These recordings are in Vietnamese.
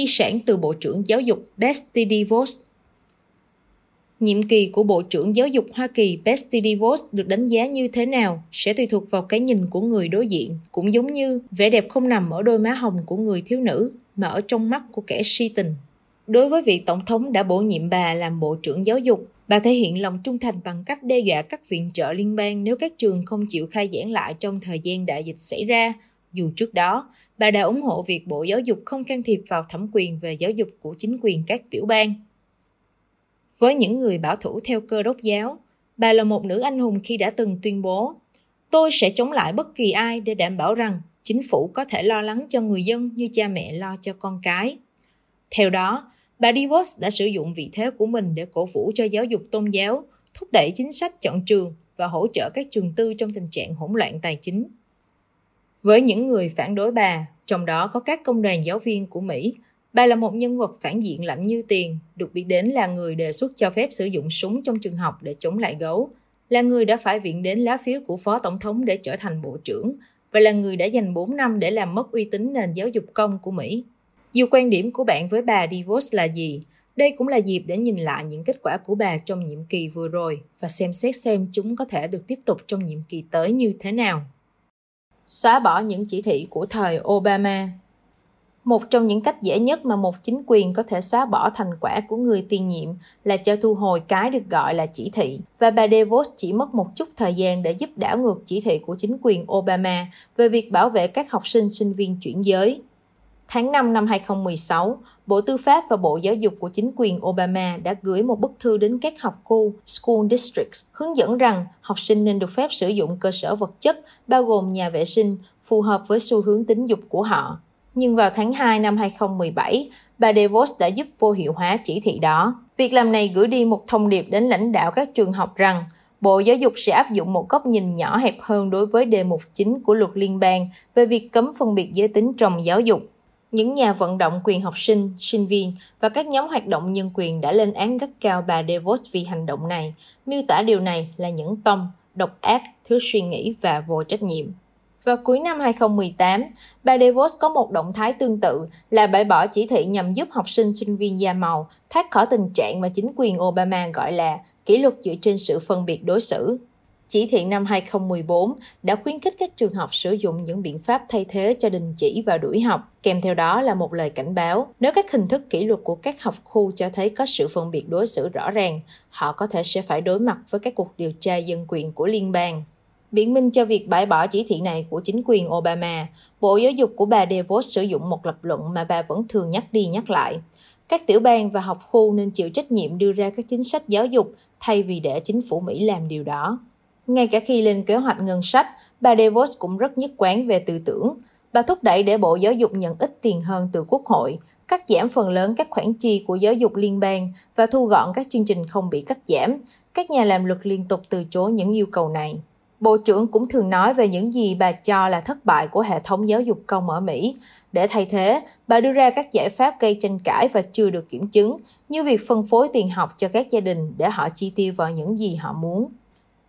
di sản từ Bộ trưởng Giáo dục Betsy DeVos. Nhiệm kỳ của Bộ trưởng Giáo dục Hoa Kỳ Betsy DeVos được đánh giá như thế nào sẽ tùy thuộc vào cái nhìn của người đối diện, cũng giống như vẻ đẹp không nằm ở đôi má hồng của người thiếu nữ mà ở trong mắt của kẻ si tình. Đối với vị tổng thống đã bổ nhiệm bà làm Bộ trưởng Giáo dục, bà thể hiện lòng trung thành bằng cách đe dọa các viện trợ liên bang nếu các trường không chịu khai giảng lại trong thời gian đại dịch xảy ra. Dù trước đó, bà đã ủng hộ việc Bộ Giáo dục không can thiệp vào thẩm quyền về giáo dục của chính quyền các tiểu bang. Với những người bảo thủ theo cơ đốc giáo, bà là một nữ anh hùng khi đã từng tuyên bố Tôi sẽ chống lại bất kỳ ai để đảm bảo rằng chính phủ có thể lo lắng cho người dân như cha mẹ lo cho con cái. Theo đó, bà DeVos đã sử dụng vị thế của mình để cổ vũ cho giáo dục tôn giáo, thúc đẩy chính sách chọn trường và hỗ trợ các trường tư trong tình trạng hỗn loạn tài chính. Với những người phản đối bà, trong đó có các công đoàn giáo viên của Mỹ, bà là một nhân vật phản diện lạnh như tiền, được biết đến là người đề xuất cho phép sử dụng súng trong trường học để chống lại gấu, là người đã phải viện đến lá phiếu của phó tổng thống để trở thành bộ trưởng và là người đã dành 4 năm để làm mất uy tín nền giáo dục công của Mỹ. Dù quan điểm của bạn với bà DeVos là gì, đây cũng là dịp để nhìn lại những kết quả của bà trong nhiệm kỳ vừa rồi và xem xét xem chúng có thể được tiếp tục trong nhiệm kỳ tới như thế nào. Xóa bỏ những chỉ thị của thời Obama một trong những cách dễ nhất mà một chính quyền có thể xóa bỏ thành quả của người tiền nhiệm là cho thu hồi cái được gọi là chỉ thị. Và bà DeVos chỉ mất một chút thời gian để giúp đảo ngược chỉ thị của chính quyền Obama về việc bảo vệ các học sinh sinh viên chuyển giới. Tháng 5 năm 2016, Bộ Tư pháp và Bộ Giáo dục của chính quyền Obama đã gửi một bức thư đến các học khu School Districts hướng dẫn rằng học sinh nên được phép sử dụng cơ sở vật chất bao gồm nhà vệ sinh phù hợp với xu hướng tính dục của họ. Nhưng vào tháng 2 năm 2017, bà DeVos đã giúp vô hiệu hóa chỉ thị đó. Việc làm này gửi đi một thông điệp đến lãnh đạo các trường học rằng Bộ Giáo dục sẽ áp dụng một góc nhìn nhỏ hẹp hơn đối với đề mục chính của luật liên bang về việc cấm phân biệt giới tính trong giáo dục. Những nhà vận động quyền học sinh, sinh viên và các nhóm hoạt động nhân quyền đã lên án gắt cao bà DeVos vì hành động này, miêu tả điều này là nhẫn tâm, độc ác, thiếu suy nghĩ và vô trách nhiệm. Vào cuối năm 2018, bà DeVos có một động thái tương tự là bãi bỏ chỉ thị nhằm giúp học sinh sinh viên da màu thoát khỏi tình trạng mà chính quyền Obama gọi là kỷ luật dựa trên sự phân biệt đối xử. Chỉ thị năm 2014 đã khuyến khích các trường học sử dụng những biện pháp thay thế cho đình chỉ và đuổi học, kèm theo đó là một lời cảnh báo. Nếu các hình thức kỷ luật của các học khu cho thấy có sự phân biệt đối xử rõ ràng, họ có thể sẽ phải đối mặt với các cuộc điều tra dân quyền của liên bang. Biện minh cho việc bãi bỏ chỉ thị này của chính quyền Obama, Bộ Giáo dục của bà DeVos sử dụng một lập luận mà bà vẫn thường nhắc đi nhắc lại. Các tiểu bang và học khu nên chịu trách nhiệm đưa ra các chính sách giáo dục thay vì để chính phủ Mỹ làm điều đó. Ngay cả khi lên kế hoạch ngân sách, bà DeVos cũng rất nhất quán về tư tưởng. Bà thúc đẩy để Bộ Giáo dục nhận ít tiền hơn từ Quốc hội, cắt giảm phần lớn các khoản chi của giáo dục liên bang và thu gọn các chương trình không bị cắt giảm. Các nhà làm luật liên tục từ chối những yêu cầu này. Bộ trưởng cũng thường nói về những gì bà cho là thất bại của hệ thống giáo dục công ở Mỹ. Để thay thế, bà đưa ra các giải pháp gây tranh cãi và chưa được kiểm chứng, như việc phân phối tiền học cho các gia đình để họ chi tiêu vào những gì họ muốn.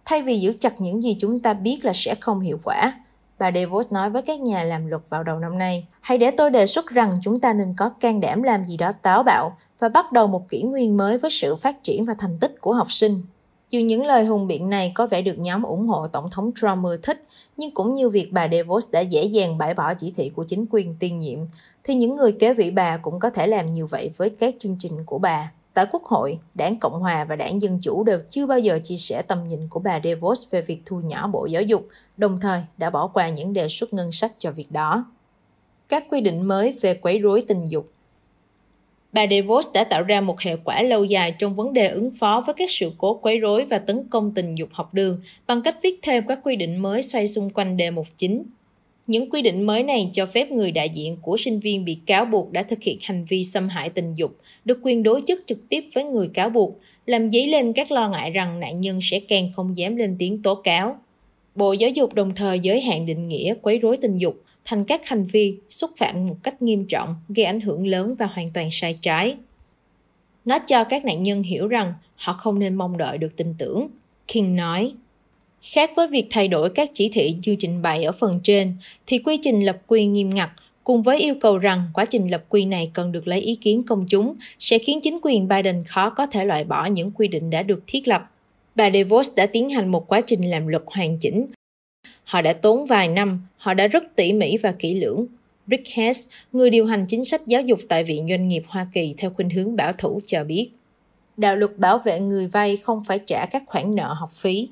Thay vì giữ chặt những gì chúng ta biết là sẽ không hiệu quả, bà DeVos nói với các nhà làm luật vào đầu năm nay, hãy để tôi đề xuất rằng chúng ta nên có can đảm làm gì đó táo bạo và bắt đầu một kỷ nguyên mới với sự phát triển và thành tích của học sinh. Dù những lời hùng biện này có vẻ được nhóm ủng hộ Tổng thống Trump ưa thích, nhưng cũng như việc bà DeVos đã dễ dàng bãi bỏ chỉ thị của chính quyền tiên nhiệm, thì những người kế vị bà cũng có thể làm như vậy với các chương trình của bà. Tại Quốc hội, đảng Cộng hòa và đảng Dân Chủ đều chưa bao giờ chia sẻ tầm nhìn của bà DeVos về việc thu nhỏ Bộ Giáo dục, đồng thời đã bỏ qua những đề xuất ngân sách cho việc đó. Các quy định mới về quấy rối tình dục Bà DeVos đã tạo ra một hệ quả lâu dài trong vấn đề ứng phó với các sự cố quấy rối và tấn công tình dục học đường bằng cách viết thêm các quy định mới xoay xung quanh đề mục chính. Những quy định mới này cho phép người đại diện của sinh viên bị cáo buộc đã thực hiện hành vi xâm hại tình dục được quyền đối chất trực tiếp với người cáo buộc, làm dấy lên các lo ngại rằng nạn nhân sẽ càng không dám lên tiếng tố cáo. Bộ Giáo dục đồng thời giới hạn định nghĩa quấy rối tình dục thành các hành vi xúc phạm một cách nghiêm trọng, gây ảnh hưởng lớn và hoàn toàn sai trái. Nó cho các nạn nhân hiểu rằng họ không nên mong đợi được tin tưởng, King nói. Khác với việc thay đổi các chỉ thị như trình bày ở phần trên, thì quy trình lập quy nghiêm ngặt cùng với yêu cầu rằng quá trình lập quy này cần được lấy ý kiến công chúng sẽ khiến chính quyền Biden khó có thể loại bỏ những quy định đã được thiết lập. Bà DeVos đã tiến hành một quá trình làm luật hoàn chỉnh. Họ đã tốn vài năm, họ đã rất tỉ mỉ và kỹ lưỡng. Rick Hess, người điều hành chính sách giáo dục tại Viện Doanh nghiệp Hoa Kỳ theo khuynh hướng bảo thủ cho biết. Đạo luật bảo vệ người vay không phải trả các khoản nợ học phí.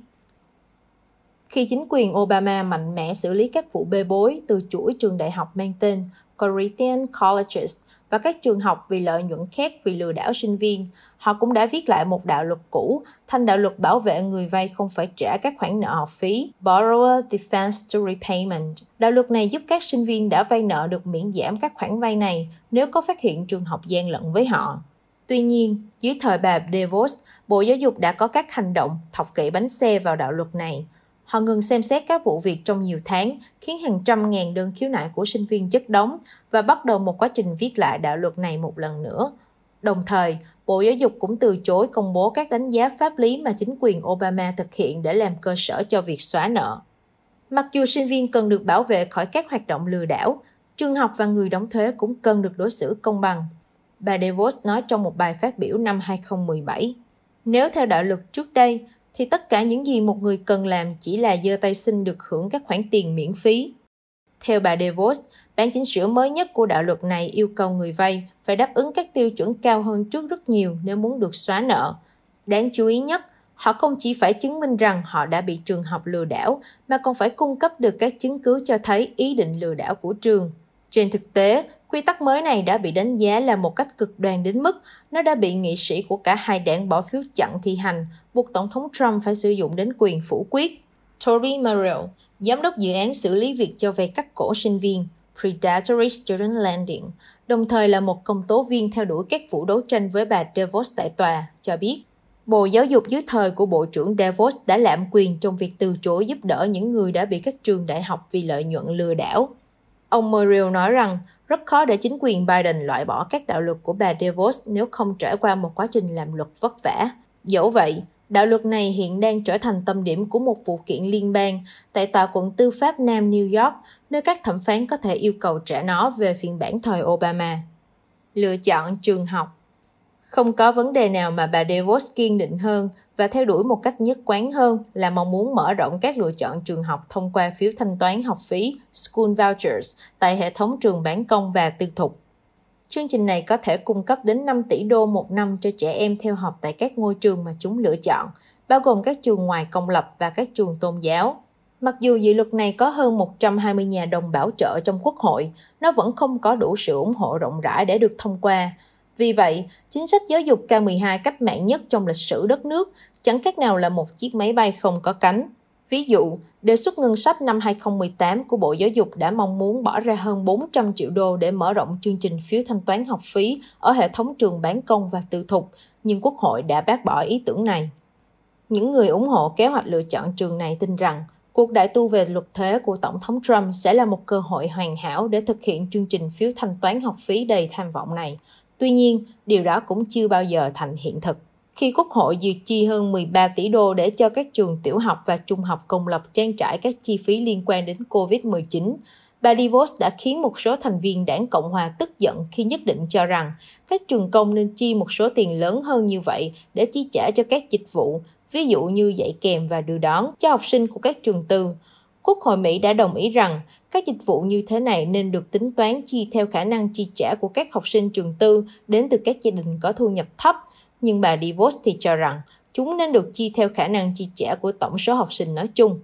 Khi chính quyền Obama mạnh mẽ xử lý các vụ bê bối từ chuỗi trường đại học mang tên Corinthian Colleges và các trường học vì lợi nhuận khác vì lừa đảo sinh viên, họ cũng đã viết lại một đạo luật cũ thành đạo luật bảo vệ người vay không phải trả các khoản nợ học phí Borrower Defense to Repayment. Đạo luật này giúp các sinh viên đã vay nợ được miễn giảm các khoản vay này nếu có phát hiện trường học gian lận với họ. Tuy nhiên, dưới thời bà DeVos, Bộ Giáo dục đã có các hành động thọc kỵ bánh xe vào đạo luật này. Họ ngừng xem xét các vụ việc trong nhiều tháng, khiến hàng trăm ngàn đơn khiếu nại của sinh viên chất đóng và bắt đầu một quá trình viết lại đạo luật này một lần nữa. Đồng thời, Bộ Giáo dục cũng từ chối công bố các đánh giá pháp lý mà chính quyền Obama thực hiện để làm cơ sở cho việc xóa nợ. Mặc dù sinh viên cần được bảo vệ khỏi các hoạt động lừa đảo, trường học và người đóng thuế cũng cần được đối xử công bằng. Bà DeVos nói trong một bài phát biểu năm 2017. Nếu theo đạo luật trước đây, thì tất cả những gì một người cần làm chỉ là giơ tay xin được hưởng các khoản tiền miễn phí. Theo bà DeVos, bản chỉnh sửa mới nhất của đạo luật này yêu cầu người vay phải đáp ứng các tiêu chuẩn cao hơn trước rất nhiều nếu muốn được xóa nợ. Đáng chú ý nhất, họ không chỉ phải chứng minh rằng họ đã bị trường học lừa đảo, mà còn phải cung cấp được các chứng cứ cho thấy ý định lừa đảo của trường. Trên thực tế, quy tắc mới này đã bị đánh giá là một cách cực đoan đến mức nó đã bị nghị sĩ của cả hai đảng bỏ phiếu chặn thi hành, buộc Tổng thống Trump phải sử dụng đến quyền phủ quyết. Tory Merrill, giám đốc dự án xử lý việc cho vay cắt cổ sinh viên, Predatory Student Lending, đồng thời là một công tố viên theo đuổi các vụ đấu tranh với bà DeVos tại tòa, cho biết Bộ Giáo dục dưới thời của Bộ trưởng DeVos đã lạm quyền trong việc từ chối giúp đỡ những người đã bị các trường đại học vì lợi nhuận lừa đảo. Ông Muriel nói rằng rất khó để chính quyền Biden loại bỏ các đạo luật của bà DeVos nếu không trải qua một quá trình làm luật vất vả. Dẫu vậy, đạo luật này hiện đang trở thành tâm điểm của một vụ kiện liên bang tại tòa quận tư pháp Nam New York, nơi các thẩm phán có thể yêu cầu trả nó về phiên bản thời Obama. Lựa chọn trường học không có vấn đề nào mà bà DeVos kiên định hơn và theo đuổi một cách nhất quán hơn là mong muốn mở rộng các lựa chọn trường học thông qua phiếu thanh toán học phí School Vouchers tại hệ thống trường bán công và tư thục. Chương trình này có thể cung cấp đến 5 tỷ đô một năm cho trẻ em theo học tại các ngôi trường mà chúng lựa chọn, bao gồm các trường ngoài công lập và các trường tôn giáo. Mặc dù dự luật này có hơn 120 nhà đồng bảo trợ trong quốc hội, nó vẫn không có đủ sự ủng hộ rộng rãi để được thông qua, vì vậy, chính sách giáo dục K12 cách mạng nhất trong lịch sử đất nước chẳng khác nào là một chiếc máy bay không có cánh. Ví dụ, đề xuất ngân sách năm 2018 của Bộ Giáo dục đã mong muốn bỏ ra hơn 400 triệu đô để mở rộng chương trình phiếu thanh toán học phí ở hệ thống trường bán công và tư thục, nhưng Quốc hội đã bác bỏ ý tưởng này. Những người ủng hộ kế hoạch lựa chọn trường này tin rằng cuộc đại tu về luật thuế của Tổng thống Trump sẽ là một cơ hội hoàn hảo để thực hiện chương trình phiếu thanh toán học phí đầy tham vọng này, Tuy nhiên, điều đó cũng chưa bao giờ thành hiện thực. Khi Quốc hội duyệt chi hơn 13 tỷ đô để cho các trường tiểu học và trung học công lập trang trải các chi phí liên quan đến COVID-19, bà DeVos đã khiến một số thành viên đảng Cộng hòa tức giận khi nhất định cho rằng các trường công nên chi một số tiền lớn hơn như vậy để chi trả cho các dịch vụ, ví dụ như dạy kèm và đưa đón cho học sinh của các trường tư. Quốc hội Mỹ đã đồng ý rằng các dịch vụ như thế này nên được tính toán chi theo khả năng chi trả của các học sinh trường tư đến từ các gia đình có thu nhập thấp, nhưng bà DeVos thì cho rằng chúng nên được chi theo khả năng chi trả của tổng số học sinh nói chung.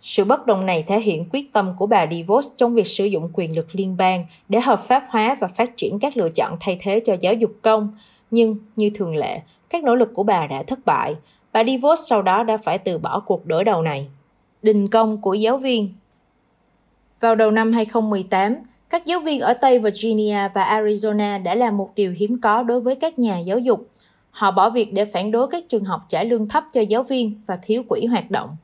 Sự bất đồng này thể hiện quyết tâm của bà DeVos trong việc sử dụng quyền lực liên bang để hợp pháp hóa và phát triển các lựa chọn thay thế cho giáo dục công. Nhưng, như thường lệ, các nỗ lực của bà đã thất bại. Bà DeVos sau đó đã phải từ bỏ cuộc đối đầu này đình công của giáo viên. Vào đầu năm 2018, các giáo viên ở Tây Virginia và Arizona đã làm một điều hiếm có đối với các nhà giáo dục. Họ bỏ việc để phản đối các trường học trả lương thấp cho giáo viên và thiếu quỹ hoạt động.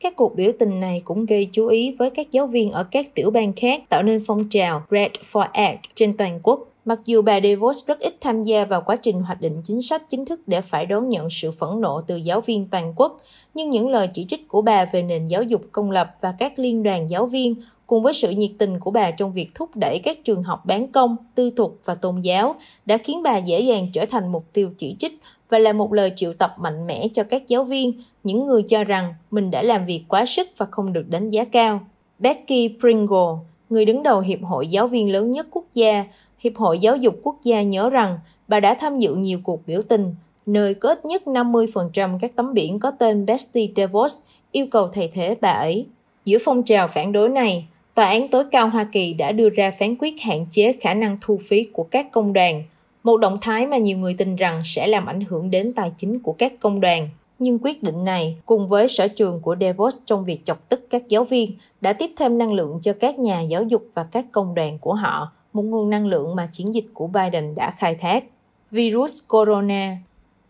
Các cuộc biểu tình này cũng gây chú ý với các giáo viên ở các tiểu bang khác tạo nên phong trào Red for Act trên toàn quốc Mặc dù bà DeVos rất ít tham gia vào quá trình hoạch định chính sách chính thức để phải đón nhận sự phẫn nộ từ giáo viên toàn quốc, nhưng những lời chỉ trích của bà về nền giáo dục công lập và các liên đoàn giáo viên cùng với sự nhiệt tình của bà trong việc thúc đẩy các trường học bán công, tư thục và tôn giáo đã khiến bà dễ dàng trở thành mục tiêu chỉ trích và là một lời triệu tập mạnh mẽ cho các giáo viên, những người cho rằng mình đã làm việc quá sức và không được đánh giá cao. Becky Pringle, người đứng đầu Hiệp hội Giáo viên lớn nhất quốc gia, Hiệp hội Giáo dục Quốc gia nhớ rằng bà đã tham dự nhiều cuộc biểu tình, nơi có ít nhất 50% các tấm biển có tên Betsy DeVos yêu cầu thay thế bà ấy. Giữa phong trào phản đối này, Tòa án tối cao Hoa Kỳ đã đưa ra phán quyết hạn chế khả năng thu phí của các công đoàn, một động thái mà nhiều người tin rằng sẽ làm ảnh hưởng đến tài chính của các công đoàn. Nhưng quyết định này, cùng với sở trường của DeVos trong việc chọc tức các giáo viên, đã tiếp thêm năng lượng cho các nhà giáo dục và các công đoàn của họ, một nguồn năng lượng mà chiến dịch của Biden đã khai thác. Virus Corona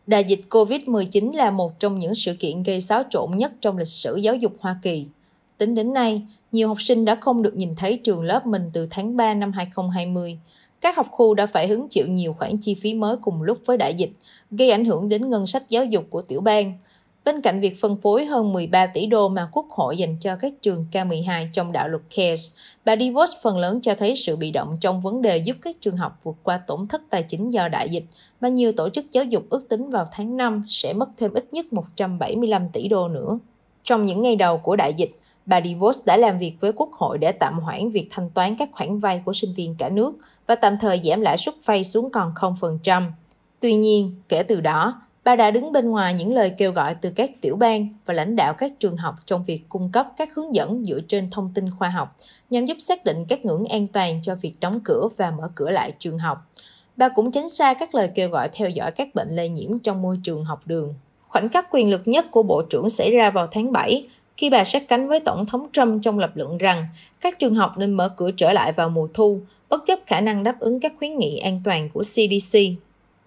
Đại dịch COVID-19 là một trong những sự kiện gây xáo trộn nhất trong lịch sử giáo dục Hoa Kỳ. Tính đến nay, nhiều học sinh đã không được nhìn thấy trường lớp mình từ tháng 3 năm 2020. Các học khu đã phải hứng chịu nhiều khoản chi phí mới cùng lúc với đại dịch, gây ảnh hưởng đến ngân sách giáo dục của tiểu bang. Bên cạnh việc phân phối hơn 13 tỷ đô mà Quốc hội dành cho các trường K12 trong đạo luật CARES, bà DeVos phần lớn cho thấy sự bị động trong vấn đề giúp các trường học vượt qua tổn thất tài chính do đại dịch, mà nhiều tổ chức giáo dục ước tính vào tháng 5 sẽ mất thêm ít nhất 175 tỷ đô nữa. Trong những ngày đầu của đại dịch, bà DeVos đã làm việc với Quốc hội để tạm hoãn việc thanh toán các khoản vay của sinh viên cả nước và tạm thời giảm lãi suất vay xuống còn 0%. Tuy nhiên, kể từ đó, bà đã đứng bên ngoài những lời kêu gọi từ các tiểu bang và lãnh đạo các trường học trong việc cung cấp các hướng dẫn dựa trên thông tin khoa học nhằm giúp xác định các ngưỡng an toàn cho việc đóng cửa và mở cửa lại trường học. Bà cũng tránh xa các lời kêu gọi theo dõi các bệnh lây nhiễm trong môi trường học đường. Khoảnh khắc quyền lực nhất của Bộ trưởng xảy ra vào tháng 7 khi bà sát cánh với Tổng thống Trump trong lập luận rằng các trường học nên mở cửa trở lại vào mùa thu, bất chấp khả năng đáp ứng các khuyến nghị an toàn của CDC.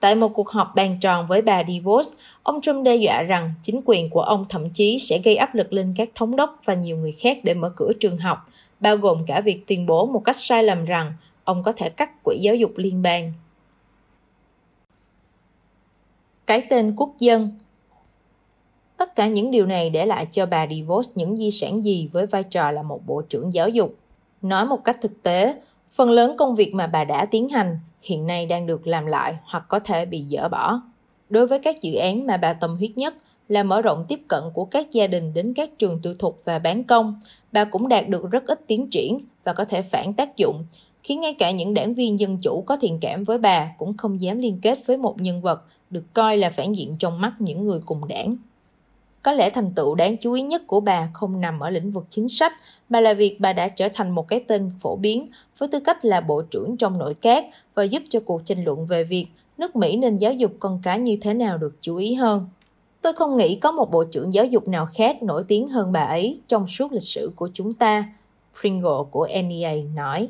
Tại một cuộc họp bàn tròn với bà DeVos, ông Trump đe dọa rằng chính quyền của ông thậm chí sẽ gây áp lực lên các thống đốc và nhiều người khác để mở cửa trường học, bao gồm cả việc tuyên bố một cách sai lầm rằng ông có thể cắt quỹ giáo dục liên bang. Cái tên quốc dân Tất cả những điều này để lại cho bà DeVos những di sản gì với vai trò là một bộ trưởng giáo dục. Nói một cách thực tế, phần lớn công việc mà bà đã tiến hành hiện nay đang được làm lại hoặc có thể bị dỡ bỏ. Đối với các dự án mà bà tâm huyết nhất là mở rộng tiếp cận của các gia đình đến các trường tư thục và bán công, bà cũng đạt được rất ít tiến triển và có thể phản tác dụng, khiến ngay cả những đảng viên dân chủ có thiện cảm với bà cũng không dám liên kết với một nhân vật được coi là phản diện trong mắt những người cùng đảng. Có lẽ thành tựu đáng chú ý nhất của bà không nằm ở lĩnh vực chính sách, mà là việc bà đã trở thành một cái tên phổ biến với tư cách là bộ trưởng trong nội các và giúp cho cuộc tranh luận về việc nước Mỹ nên giáo dục con cái như thế nào được chú ý hơn. Tôi không nghĩ có một bộ trưởng giáo dục nào khác nổi tiếng hơn bà ấy trong suốt lịch sử của chúng ta, Pringle của NEA nói.